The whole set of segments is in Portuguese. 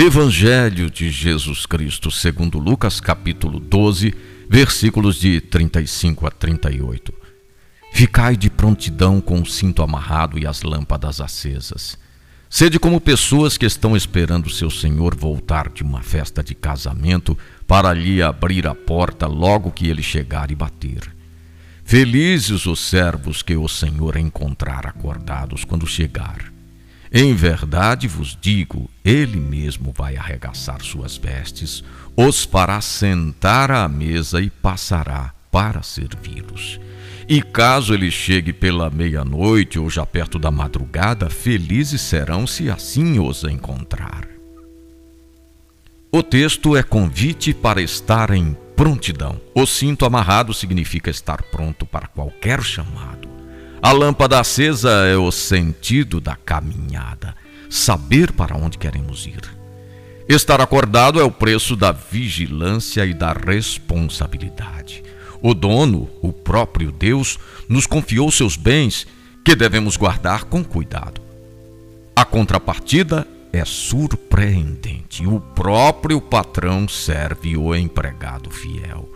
Evangelho de Jesus Cristo, segundo Lucas, capítulo 12, versículos de 35 a 38. Ficai de prontidão com o cinto amarrado e as lâmpadas acesas. Sede como pessoas que estão esperando seu senhor voltar de uma festa de casamento para lhe abrir a porta logo que ele chegar e bater. Felizes os servos que o Senhor encontrar acordados quando chegar. Em verdade vos digo, ele mesmo vai arregaçar suas vestes, os fará sentar à mesa e passará para servi-los. E caso ele chegue pela meia-noite ou já perto da madrugada, felizes serão se assim os encontrar. O texto é convite para estar em prontidão. O cinto amarrado significa estar pronto para qualquer chamado. A lâmpada acesa é o sentido da caminhada, saber para onde queremos ir. Estar acordado é o preço da vigilância e da responsabilidade. O dono, o próprio Deus, nos confiou seus bens que devemos guardar com cuidado. A contrapartida é surpreendente. O próprio patrão serve o empregado fiel.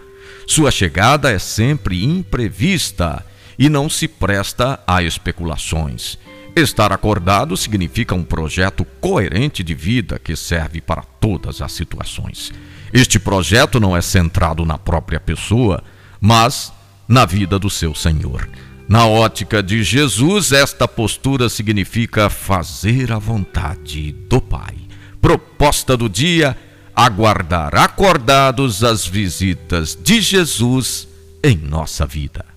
Sua chegada é sempre imprevista e não se presta a especulações. Estar acordado significa um projeto coerente de vida que serve para todas as situações. Este projeto não é centrado na própria pessoa, mas na vida do seu Senhor. Na ótica de Jesus, esta postura significa fazer a vontade do Pai. Proposta do dia: aguardar acordados as visitas de Jesus em nossa vida.